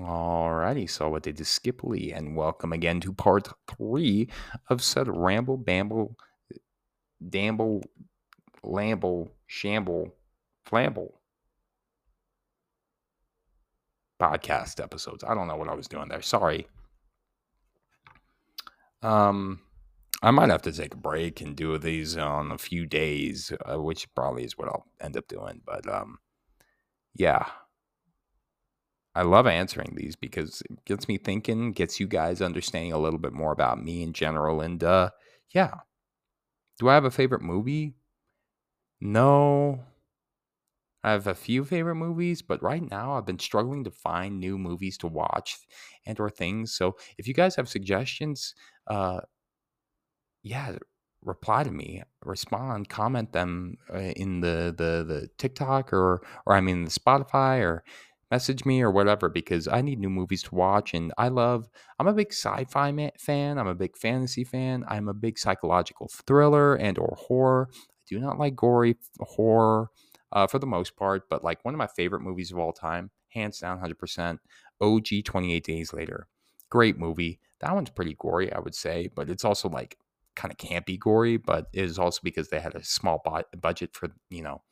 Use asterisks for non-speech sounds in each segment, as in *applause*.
Alrighty, so what did Skip Lee, and welcome again to part three of said ramble, bamble, damble, lamble, shamble, flamble podcast episodes. I don't know what I was doing there. Sorry. Um, I might have to take a break and do these on a few days, uh, which probably is what I'll end up doing. But um, yeah, I love answering these because it gets me thinking, gets you guys understanding a little bit more about me in general. And uh, yeah, do I have a favorite movie? No. I have a few favorite movies, but right now I've been struggling to find new movies to watch and or things. So if you guys have suggestions, uh, yeah, reply to me, respond, comment them uh, in the the the TikTok or or I mean the Spotify or message me or whatever because I need new movies to watch and I love I'm a big sci-fi ma- fan, I'm a big fantasy fan, I'm a big psychological thriller and or horror. I do not like gory horror uh, for the most part, but like one of my favorite movies of all time, hands down 100%, OG 28 Days Later. Great movie. That one's pretty gory, I would say, but it's also like kind of campy gory, but it is also because they had a small budget for, you know,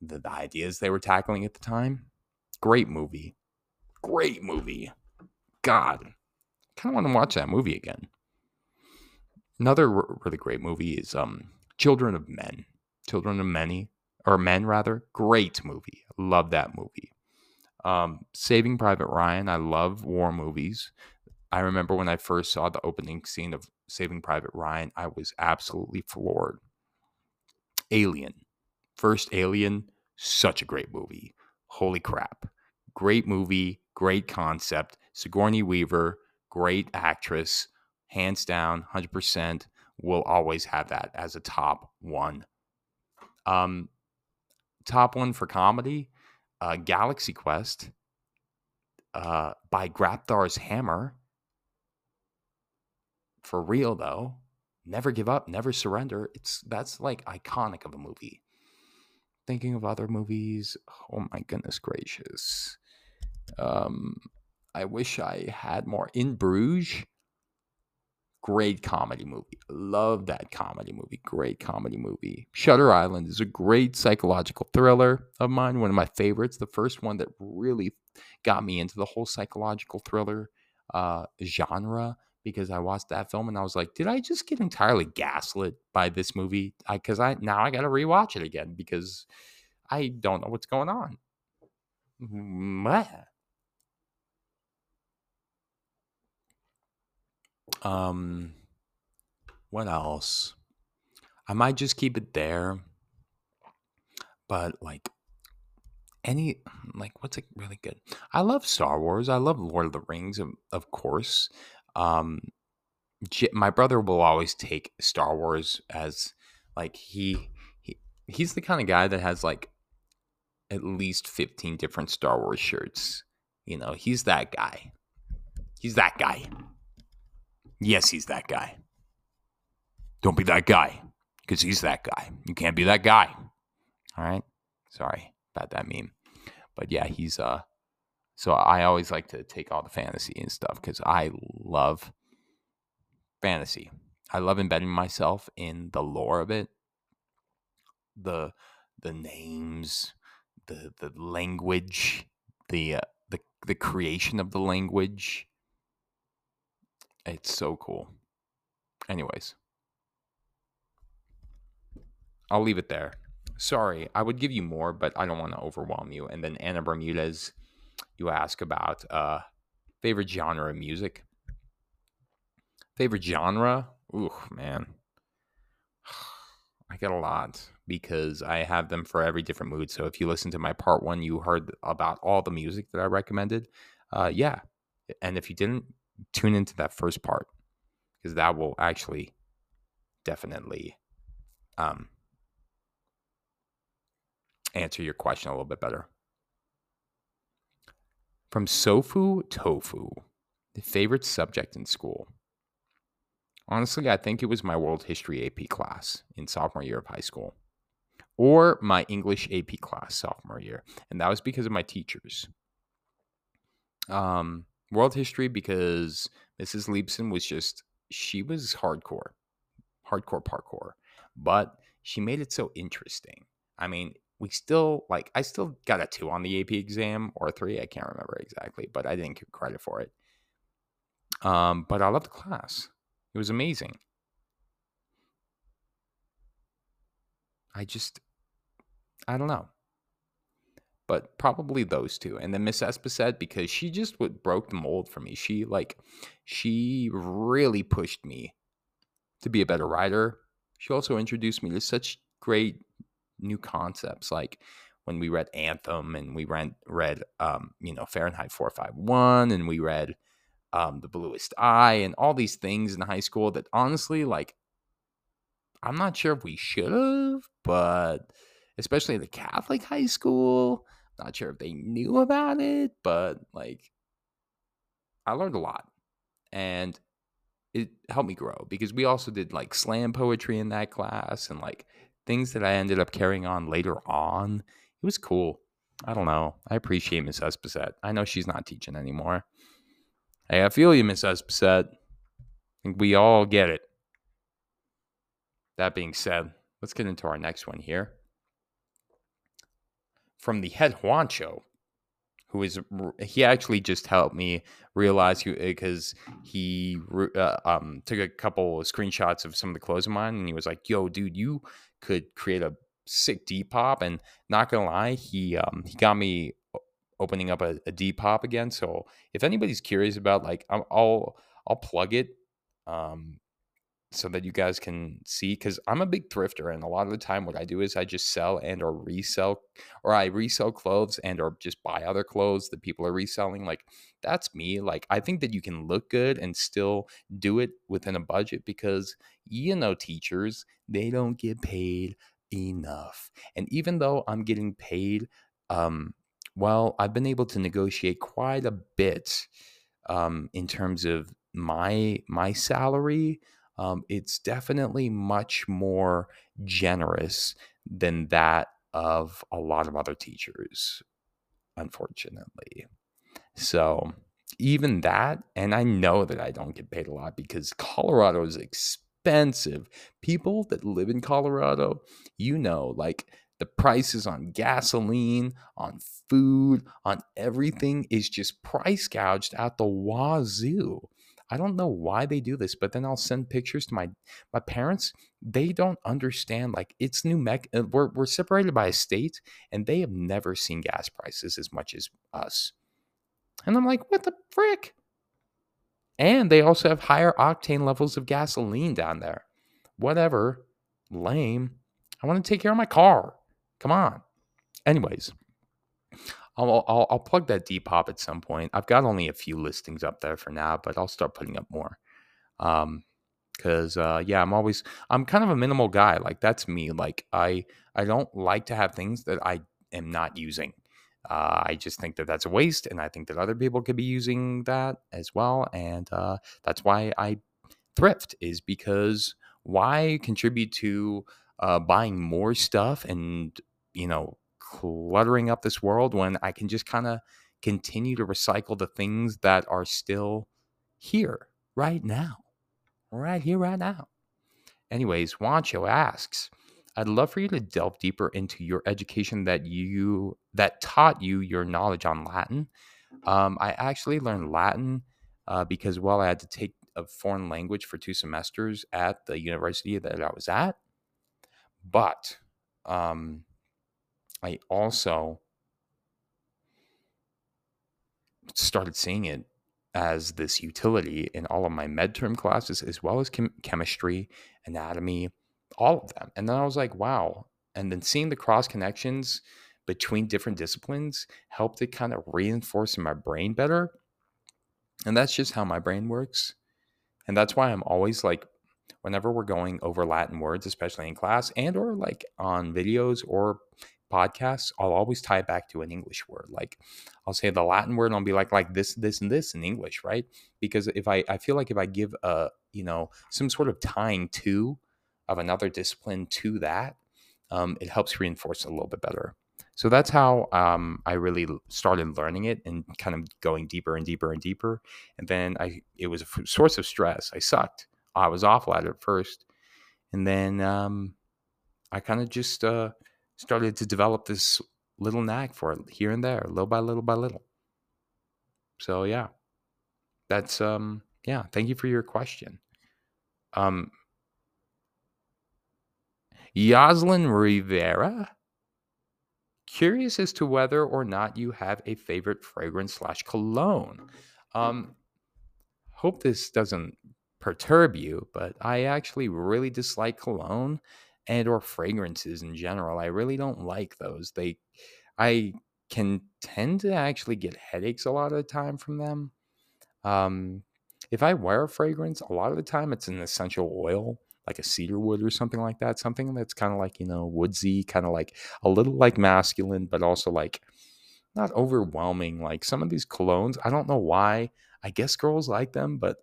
the, the ideas they were tackling at the time. Great movie. Great movie. God, I kind of want to watch that movie again. Another really great movie is um, Children of Men. Children of Many, or Men rather. Great movie. Love that movie. Um, Saving Private Ryan. I love war movies. I remember when I first saw the opening scene of Saving Private Ryan, I was absolutely floored. Alien. First Alien, such a great movie. Holy crap. Great movie, great concept. Sigourney Weaver, great actress, hands down, 100%. Will always have that as a top one. Um, top one for comedy, uh, Galaxy Quest uh, by Grabthar's Hammer for real though never give up never surrender it's that's like iconic of a movie thinking of other movies. Oh my goodness gracious. Um i wish i had more. In bruges? Great comedy movie. Love that comedy movie. Great comedy movie. Shutter island is a great psychological thriller of mine one of my favorites. The first one that really got me into the whole psychological thriller uh, genre because I watched that film and I was like, did I just get entirely gaslit by this movie? Because I, I, now I got to rewatch it again because I don't know what's going on. Um, what else? I might just keep it there, but like any like what's it really good? I love Star Wars. I love Lord of the Rings, of, of course. Um, my brother will always take Star Wars as like he, he he's the kind of guy that has like at least 15 different Star Wars shirts. You know, he's that guy. He's that guy. Yes, he's that guy. Don't be that guy because he's that guy. You can't be that guy. All right. Sorry about that meme. But yeah, he's uh so I always like to take all the fantasy and stuff because I love fantasy. I love embedding myself in the lore of it, the the names, the the language, the uh, the the creation of the language. It's so cool. Anyways, I'll leave it there. Sorry, I would give you more, but I don't want to overwhelm you. And then Anna Bermudez you ask about uh, favorite genre of music. Favorite genre? Ooh, man. *sighs* I get a lot because I have them for every different mood. So if you listen to my part one, you heard about all the music that I recommended. Uh, yeah. And if you didn't, tune into that first part because that will actually definitely um, answer your question a little bit better. From Sofu Tofu, the favorite subject in school. Honestly, I think it was my world history AP class in sophomore year of high school, or my English AP class sophomore year. And that was because of my teachers. Um, world history because Mrs. Leibson was just she was hardcore, hardcore parkour, but she made it so interesting. I mean, we still like I still got a two on the AP exam or a three, I can't remember exactly, but I didn't get credit for it. Um, but I loved the class. It was amazing. I just I don't know but probably those two. And then Miss Espacet because she just what broke the mold for me. She like she really pushed me to be a better writer. She also introduced me to such great new concepts like when we read Anthem and we read read um, you know Fahrenheit 451 and we read um, The Bluest Eye and all these things in high school that honestly like I'm not sure if we should have, but especially the Catholic high school, not sure if they knew about it, but like I learned a lot. And it helped me grow because we also did like slam poetry in that class and like things that I ended up carrying on later on. It was cool. I don't know. I appreciate Miss Espacet. I know she's not teaching anymore. Hey, I feel you, Miss think we all get it. That being said, let's get into our next one here from the head Juancho, who is he actually just helped me realize because he uh, um, took a couple of screenshots of some of the clothes of mine and he was like, "Yo, dude, you could create a sick Depop." And not gonna lie, he um, he got me opening up a, Depop again. So if anybody's curious about like, I'll I'll plug it. Um, so that you guys can see because i'm a big thrifter and a lot of the time what i do is i just sell and or resell or i resell clothes and or just buy other clothes that people are reselling like that's me like i think that you can look good and still do it within a budget because you know teachers they don't get paid enough and even though i'm getting paid um well i've been able to negotiate quite a bit um in terms of my my salary um, it's definitely much more generous than that of a lot of other teachers, unfortunately. So, even that, and I know that I don't get paid a lot because Colorado is expensive. People that live in Colorado, you know, like the prices on gasoline, on food, on everything is just price gouged at the wazoo. I don't know why they do this, but then I'll send pictures to my my parents. They don't understand. Like it's New Mexico. Uh, we're we're separated by a state, and they have never seen gas prices as much as us. And I'm like, what the frick? And they also have higher octane levels of gasoline down there. Whatever. Lame. I want to take care of my car. Come on. Anyways, I'll, I'll, I'll plug that Depop at some point. I've got only a few listings up there for now, but I'll start putting up more. Um, because uh, yeah, I'm always I'm kind of a minimal guy. Like that's me. Like I I don't like to have things that I am not using. Uh, I just think that that's a waste, and I think that other people could be using that as well. And uh, that's why I thrift is because why contribute to uh, buying more stuff and you know cluttering up this world when I can just kind of continue to recycle the things that are still here right now. Right here, right now. Anyways, Juancho asks, I'd love for you to delve deeper into your education that you that taught you your knowledge on Latin. Um, I actually learned Latin uh, because well, I had to take a foreign language for two semesters at the university that I was at. But um, I also started seeing it as this utility in all of my med term classes, as well as chem- chemistry, anatomy, all of them. And then I was like, wow. And then seeing the cross connections between different disciplines helped it kind of reinforce in my brain better. And that's just how my brain works. And that's why I'm always like, whenever we're going over Latin words, especially in class and or like on videos or podcasts, I'll always tie it back to an English word. Like I'll say the Latin word and I'll be like, like this, this, and this in English, right? Because if I, I feel like if I give a, you know, some sort of tying to of another discipline to that, um, it helps reinforce it a little bit better. So that's how um, I really started learning it and kind of going deeper and deeper and deeper. And then I, it was a source of stress. I sucked. I was awful at it first, and then um, I kind of just uh, started to develop this little knack for it here and there, little by little by little. So yeah, that's um, yeah. Thank you for your question. Um, Yaslin Rivera curious as to whether or not you have a favorite fragrance slash cologne. Um, hope this doesn't perturb you, but I actually really dislike cologne and or fragrances in general. I really don't like those. They I can tend to actually get headaches a lot of the time from them. Um, if I wear a fragrance, a lot of the time it's an essential oil like a cedar wood or something like that. Something that's kind of like, you know, woodsy, kind of like a little like masculine, but also like not overwhelming. Like some of these colognes, I don't know why. I guess girls like them, but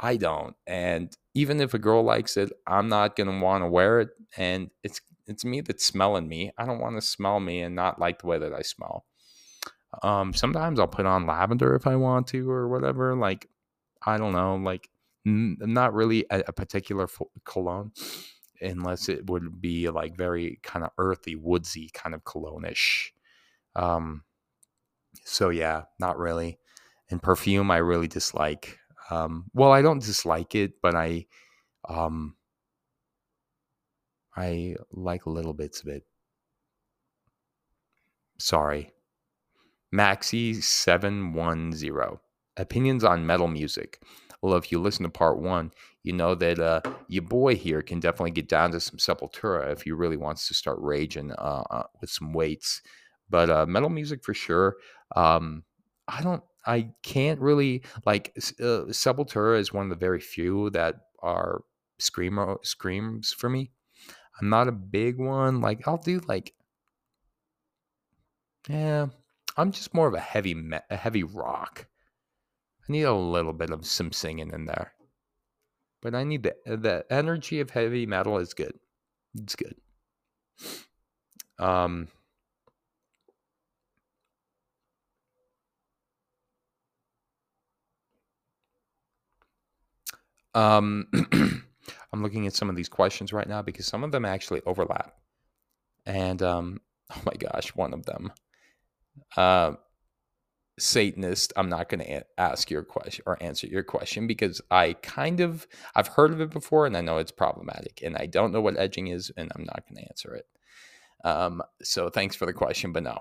I don't. And even if a girl likes it, I'm not gonna want to wear it. And it's it's me that's smelling me. I don't want to smell me and not like the way that I smell. Um, sometimes I'll put on lavender if I want to or whatever. Like, I don't know, like N- not really a, a particular cologne, unless it would be like very kind of earthy, woodsy kind of cologne-ish. Um, so yeah, not really. And perfume, I really dislike. Um, well, I don't dislike it, but I, um, I like little bits of it. Sorry. Maxi seven one zero opinions on metal music. Well, if you listen to part one, you know that uh, your boy here can definitely get down to some Sepultura if he really wants to start raging uh, uh, with some weights. But uh, metal music for sure. Um, I don't. I can't really like uh, Sepultura is one of the very few that are screamo screams for me. I'm not a big one. Like I'll do like, yeah. I'm just more of a heavy me- a heavy rock. I need a little bit of some singing in there. But I need the the energy of heavy metal is good. It's good. Um Um, *clears throat* I'm looking at some of these questions right now because some of them actually overlap. And um, *laughs* oh my gosh, one of them. Uh, Satanist, I'm not going to ask your question or answer your question because I kind of I've heard of it before and I know it's problematic and I don't know what edging is and I'm not going to answer it. Um, so thanks for the question, but no.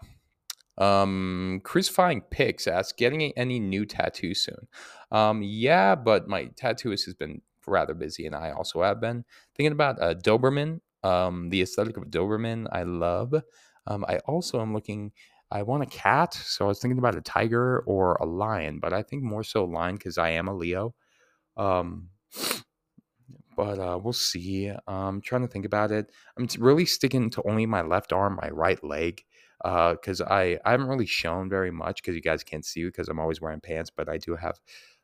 Um, crucifying pics asks, getting any new tattoos soon? Um, yeah, but my tattooist has been rather busy and I also have been thinking about uh, Doberman. Um, the aesthetic of Doberman, I love. Um, I also am looking I want a cat, so I was thinking about a tiger or a lion, but I think more so lion because I am a Leo. Um, but uh, we'll see. I'm trying to think about it. I'm really sticking to only my left arm, my right leg, because uh, I I haven't really shown very much because you guys can't see because I'm always wearing pants, but I do have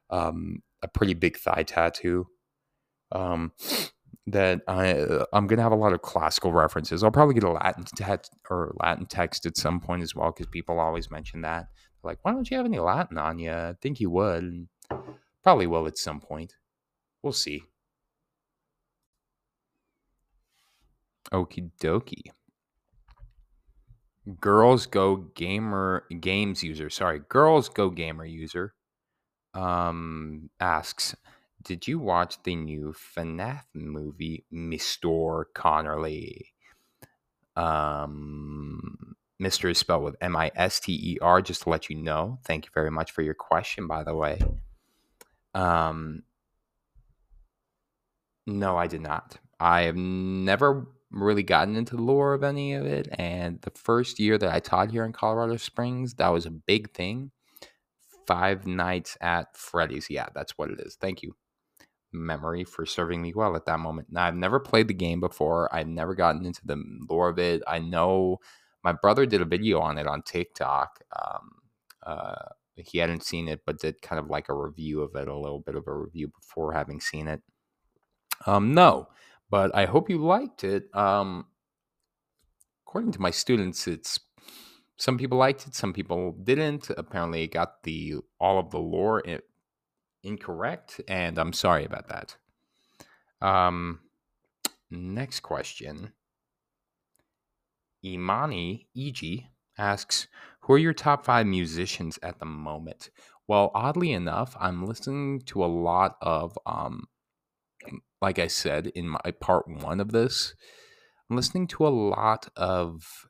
um, a pretty big thigh tattoo. Um, *sniffs* that I uh, I'm gonna have a lot of classical references. I'll probably get a Latin text or Latin text at some point as well because people always mention that. Like, why don't you have any Latin on you? I think you would. And probably will at some point. We'll see. Okie dokie. Girls Go Gamer Games user, sorry, Girls Go Gamer user, um, asks, did you watch the new FNAF movie, Mr. Connerly? Um, Mr. is spelled with M I S T E R, just to let you know. Thank you very much for your question, by the way. Um, no, I did not. I have never really gotten into the lore of any of it. And the first year that I taught here in Colorado Springs, that was a big thing. Five nights at Freddy's. Yeah, that's what it is. Thank you memory for serving me well at that moment. Now, I've never played the game before. I've never gotten into the lore of it. I know my brother did a video on it on TikTok. Um, uh, he hadn't seen it, but did kind of like a review of it, a little bit of a review before having seen it. Um, no, but I hope you liked it. Um, according to my students, it's some people liked it, some people didn't. Apparently, it got the all of the lore in, incorrect, and I'm sorry about that. Um, next question. Imani Eg asks, "Who are your top five musicians at the moment?" Well, oddly enough, I'm listening to a lot of, um, like I said in my part one of this, I'm listening to a lot of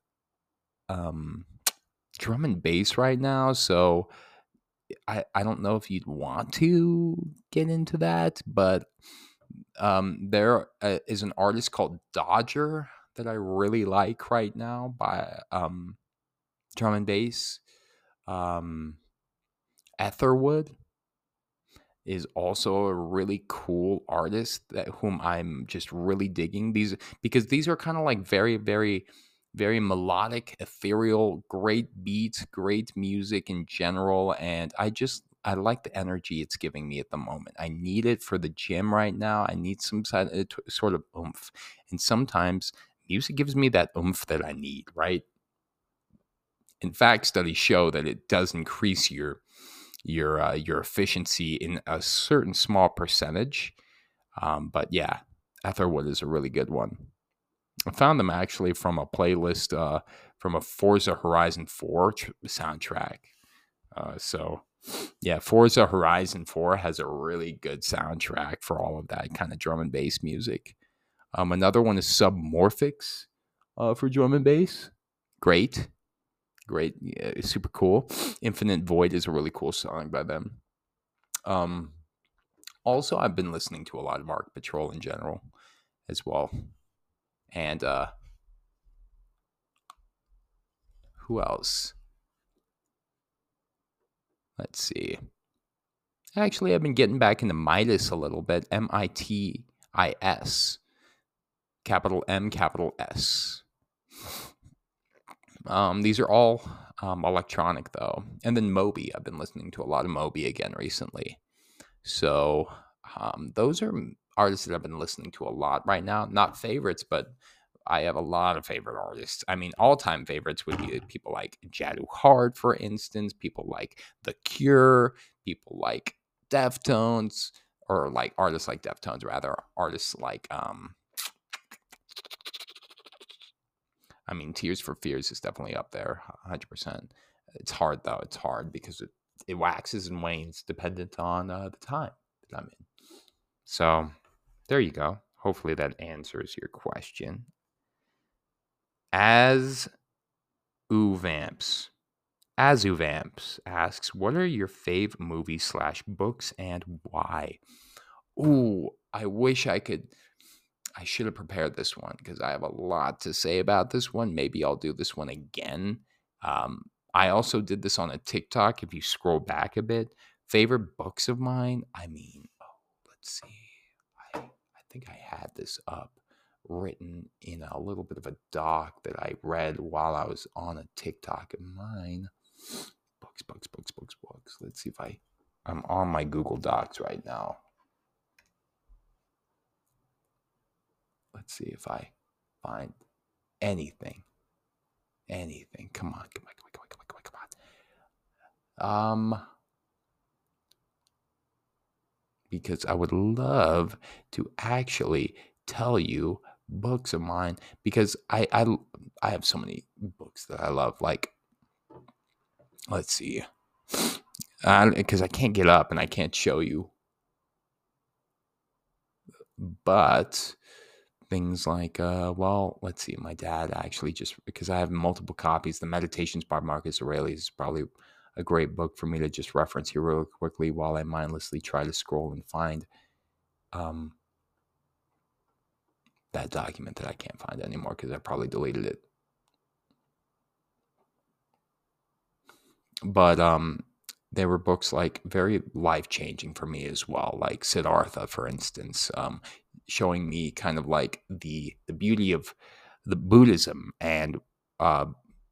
um, drum and bass right now. So I, I don't know if you'd want to get into that, but um, there uh, is an artist called Dodger that I really like right now by um, drum and bass. Um, Etherwood is also a really cool artist that whom I'm just really digging these because these are kind of like very very very melodic, ethereal, great beats, great music in general and I just I like the energy it's giving me at the moment. I need it for the gym right now. I need some uh, sort of oomph. And sometimes music gives me that oomph that I need, right? In fact, studies show that it does increase your your uh, your efficiency in a certain small percentage. Um, but yeah, Etherwood is a really good one. I found them actually from a playlist uh, from a Forza Horizon 4 tr- soundtrack. Uh, so yeah, Forza Horizon 4 has a really good soundtrack for all of that kind of drum and bass music. Um, another one is Submorphics uh, for drum and bass. Great great, yeah, super cool. Infinite Void is a really cool song by them. Um, also, I've been listening to a lot of Ark Patrol in general as well, and uh, who else? Let's see. Actually, I've been getting back into MitiS a little bit. M I T I S, capital M, capital S. Um, these are all um, electronic though. And then Moby. I've been listening to a lot of Moby again recently. So um, those are artists that I've been listening to a lot right now. Not favorites, but I have a lot of favorite artists. I mean, all time favorites would be people like Jadu Heart, for instance, people like The Cure, people like Deftones, or like artists like Deftones, rather, artists like um, I mean, Tears for Fears is definitely up there, 100%. It's hard, though. It's hard because it, it waxes and wanes dependent on uh, the time that I'm in. So there you go. Hopefully that answers your question. As Uvamps. As Uvamps asks, what are your fave movies slash books and why? Ooh, I wish I could I should have prepared this one because I have a lot to say about this one. Maybe I'll do this one again. Um, I also did this on a TikTok. If you scroll back a bit, favorite books of mine. I mean, oh, let's see. I I think I had this up written in a little bit of a doc that I read while I was on a TikTok of mine. Books, books, books, books, books. Let's see if I I'm on my Google Docs right now. Let's see if I find anything. Anything. Come on, come on, come on, come on, come on, come on. Um, because I would love to actually tell you books of mine because I I I have so many books that I love. Like, let's see, because I, I can't get up and I can't show you, but things like, uh, well, let's see, my dad actually just because I have multiple copies, the Meditations by Marcus Aurelius is probably a great book for me to just reference here real quickly while I mindlessly try to scroll and find um, that document that I can't find anymore because I probably deleted it. But um, there were books like very life changing for me as well, like Siddhartha, for instance. Um, showing me kind of like the the beauty of the Buddhism and uh,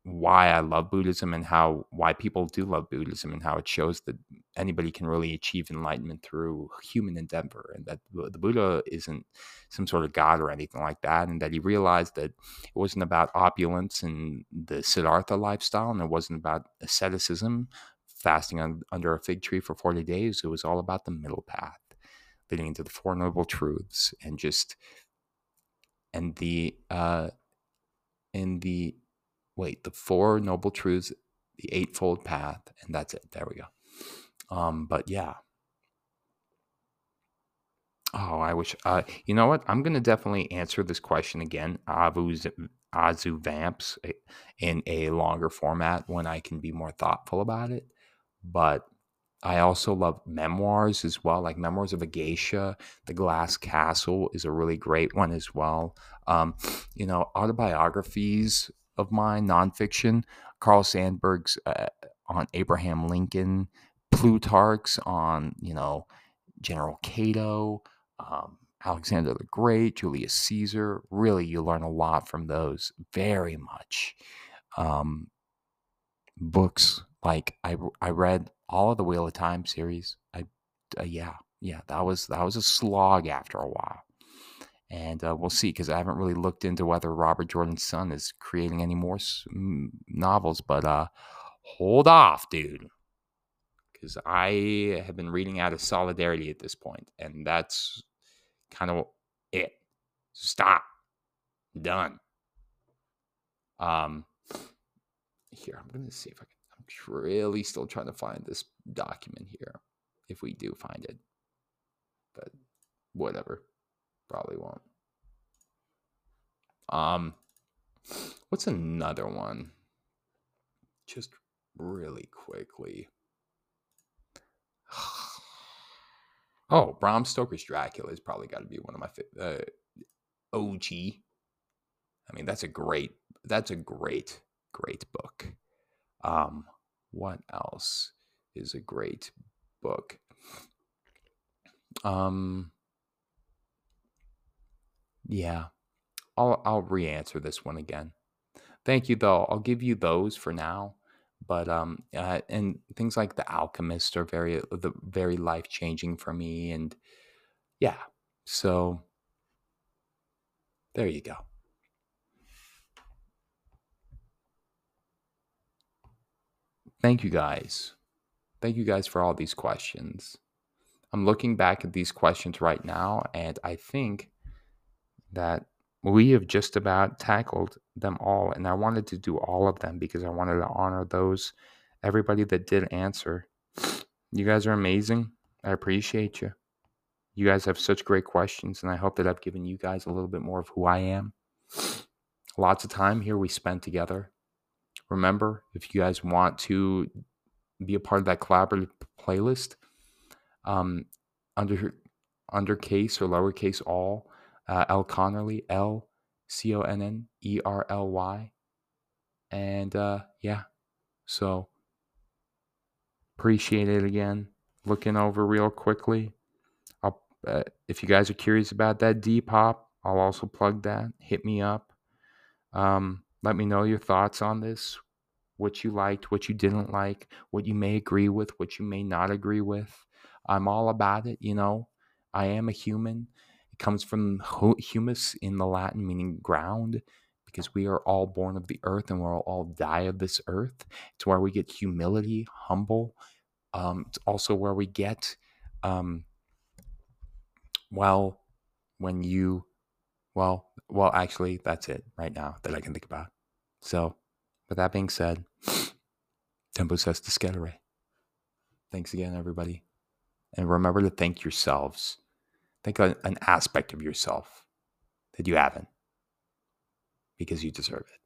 why I love Buddhism and how why people do love Buddhism and how it shows that anybody can really achieve enlightenment through human endeavor, and that the Buddha isn't some sort of god or anything like that, and that he realized that it wasn't about opulence and the Siddhartha lifestyle, and it wasn't about asceticism, fasting on, under a fig tree for 40 days. It was all about the middle path, leading into the Four Noble Truths, and just and the uh, in the wait the Four Noble Truths, the Eightfold Path, and that's it. There we go. Um, but yeah. Oh, I wish. Uh, you know what? I'm gonna definitely answer this question again. Avu's Azu Vamps eh, in a longer format when I can be more thoughtful about it. But I also love memoirs as well, like Memoirs of a Geisha. The Glass Castle is a really great one as well. Um, you know, autobiographies of mine, nonfiction. Carl Sandburg's uh, on Abraham Lincoln, Plutarch's on you know General Cato, um, Alexander the Great, Julius Caesar. Really, you learn a lot from those. Very much. Um, books like I I read all of the Wheel of Time series. I uh, yeah yeah that was that was a slog after a while, and uh, we'll see because I haven't really looked into whether Robert Jordan's son is creating any more novels. But uh, hold off, dude, because I have been reading out of solidarity at this point, and that's kind of it. Stop. Done. Um, here I'm gonna see if I can really still trying to find this document here. If we do find it. But whatever. Probably won't. Um what's another one? Just really quickly. *sighs* Oh, Bram Stoker's Dracula has probably got to be one of my uh, OG. I mean, that's a great that's a great great book. Um, what else is a great book? Um, yeah, I'll I'll re-answer this one again. Thank you, though. I'll give you those for now. But um, uh, and things like The Alchemist are very the very life changing for me, and yeah. So there you go. Thank you guys. Thank you guys for all these questions. I'm looking back at these questions right now, and I think that we have just about tackled them all. And I wanted to do all of them because I wanted to honor those, everybody that did answer. You guys are amazing. I appreciate you. You guys have such great questions, and I hope that I've given you guys a little bit more of who I am. Lots of time here we spent together. Remember, if you guys want to be a part of that collaborative playlist, um, under case or lowercase all, uh, L Connerly, L C O N N E R L Y, and uh, yeah, so appreciate it again. Looking over real quickly. Uh, if you guys are curious about that Depop, I'll also plug that. Hit me up. Um, let me know your thoughts on this, what you liked, what you didn't like, what you may agree with, what you may not agree with. I'm all about it, you know. I am a human. It comes from humus in the Latin, meaning ground, because we are all born of the earth and we'll all die of this earth. It's where we get humility, humble. Um, it's also where we get, um, well, when you, well, well, actually, that's it right now that I can think about. So, with that being said, Tempus est discedere. Thanks again, everybody. And remember to thank yourselves. Think an aspect of yourself that you haven't because you deserve it.